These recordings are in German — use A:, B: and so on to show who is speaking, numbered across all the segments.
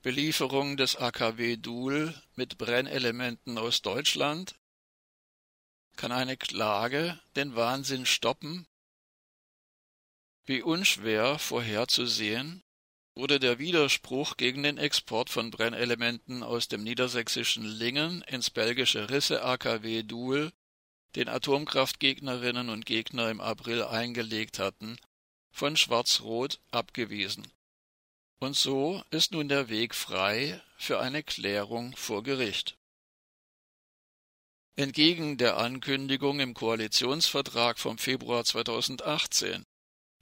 A: Belieferung des AKW Duhl mit Brennelementen aus Deutschland? Kann eine Klage den Wahnsinn stoppen? Wie unschwer vorherzusehen wurde der Widerspruch gegen den Export von Brennelementen aus dem niedersächsischen Lingen ins belgische Risse AKW Duhl, den Atomkraftgegnerinnen und Gegner im April eingelegt hatten, von Schwarz-Rot abgewiesen. Und so ist nun der Weg frei für eine Klärung vor Gericht. Entgegen der Ankündigung im Koalitionsvertrag vom Februar 2018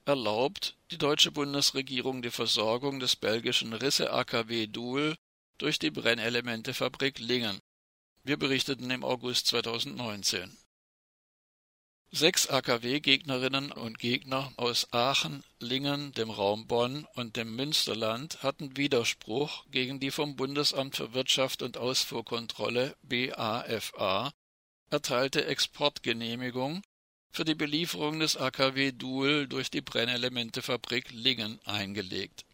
A: erlaubt die deutsche Bundesregierung die Versorgung des belgischen Risse AKW Duhl durch die Brennelementefabrik Lingen. Wir berichteten im August 2019. Sechs AKW-Gegnerinnen und Gegner aus Aachen, Lingen, dem Raum Bonn und dem Münsterland hatten Widerspruch gegen die vom Bundesamt für Wirtschaft und Ausfuhrkontrolle BAFA erteilte Exportgenehmigung für die Belieferung des AKW Duhl durch die Brennelementefabrik Lingen eingelegt.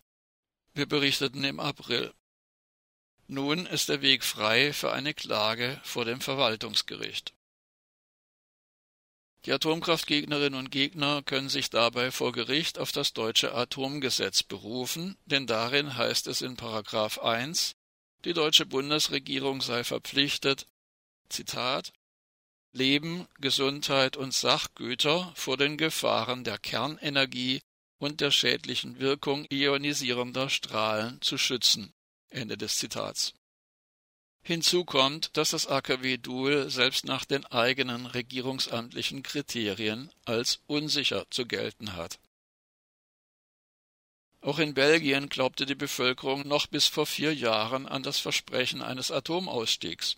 A: Wir berichteten im April. Nun ist der Weg frei für eine Klage vor dem Verwaltungsgericht. Die Atomkraftgegnerinnen und Gegner können sich dabei vor Gericht auf das deutsche Atomgesetz berufen, denn darin heißt es in Paragraph 1, die deutsche Bundesregierung sei verpflichtet, Zitat, Leben, Gesundheit und Sachgüter vor den Gefahren der Kernenergie und der schädlichen Wirkung ionisierender Strahlen zu schützen. Ende des Zitats. Hinzu kommt, dass das AKW Duhl selbst nach den eigenen regierungsamtlichen Kriterien als unsicher zu gelten hat. Auch in Belgien glaubte die Bevölkerung noch bis vor vier Jahren an das Versprechen eines Atomausstiegs.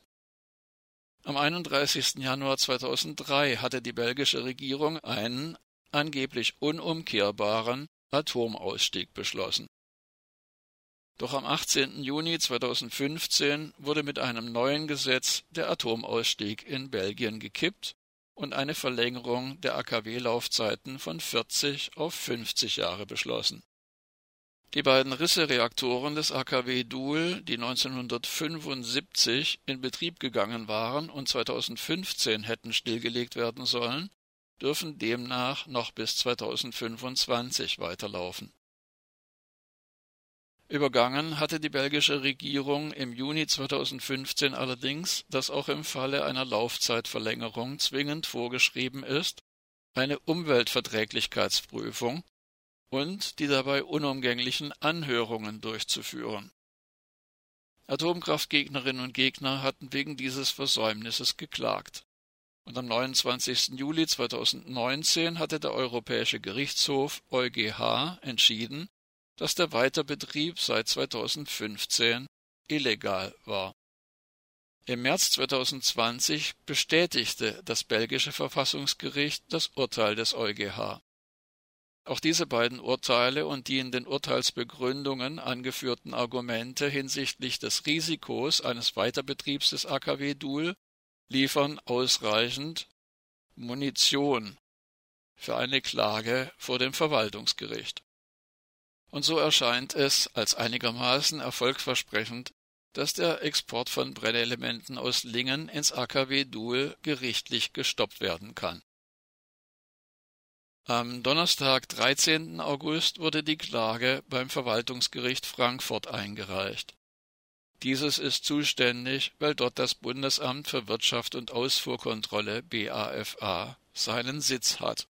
A: Am 31. Januar 2003 hatte die belgische Regierung einen angeblich unumkehrbaren Atomausstieg beschlossen. Doch am 18. Juni 2015 wurde mit einem neuen Gesetz der Atomausstieg in Belgien gekippt und eine Verlängerung der AKW-Laufzeiten von 40 auf 50 Jahre beschlossen. Die beiden Risse-Reaktoren des AKW Duhl, die 1975 in Betrieb gegangen waren und 2015 hätten stillgelegt werden sollen, dürfen demnach noch bis 2025 weiterlaufen Übergangen hatte die belgische Regierung im Juni 2015 allerdings, dass auch im Falle einer Laufzeitverlängerung zwingend vorgeschrieben ist, eine Umweltverträglichkeitsprüfung und die dabei unumgänglichen Anhörungen durchzuführen. Atomkraftgegnerinnen und Gegner hatten wegen dieses Versäumnisses geklagt. Und am 29. Juli 2019 hatte der Europäische Gerichtshof EuGH entschieden, dass der Weiterbetrieb seit 2015 illegal war. Im März 2020 bestätigte das belgische Verfassungsgericht das Urteil des EuGH. Auch diese beiden Urteile und die in den Urteilsbegründungen angeführten Argumente hinsichtlich des Risikos eines Weiterbetriebs des AKW Duhl liefern ausreichend Munition für eine Klage vor dem Verwaltungsgericht und so erscheint es als einigermaßen erfolgversprechend, dass der Export von Brennelementen aus Lingen ins AKW Duhl gerichtlich gestoppt werden kann. Am Donnerstag, 13. August, wurde die Klage beim Verwaltungsgericht Frankfurt eingereicht. Dieses ist zuständig, weil dort das Bundesamt für Wirtschaft und Ausfuhrkontrolle BAFA seinen Sitz hat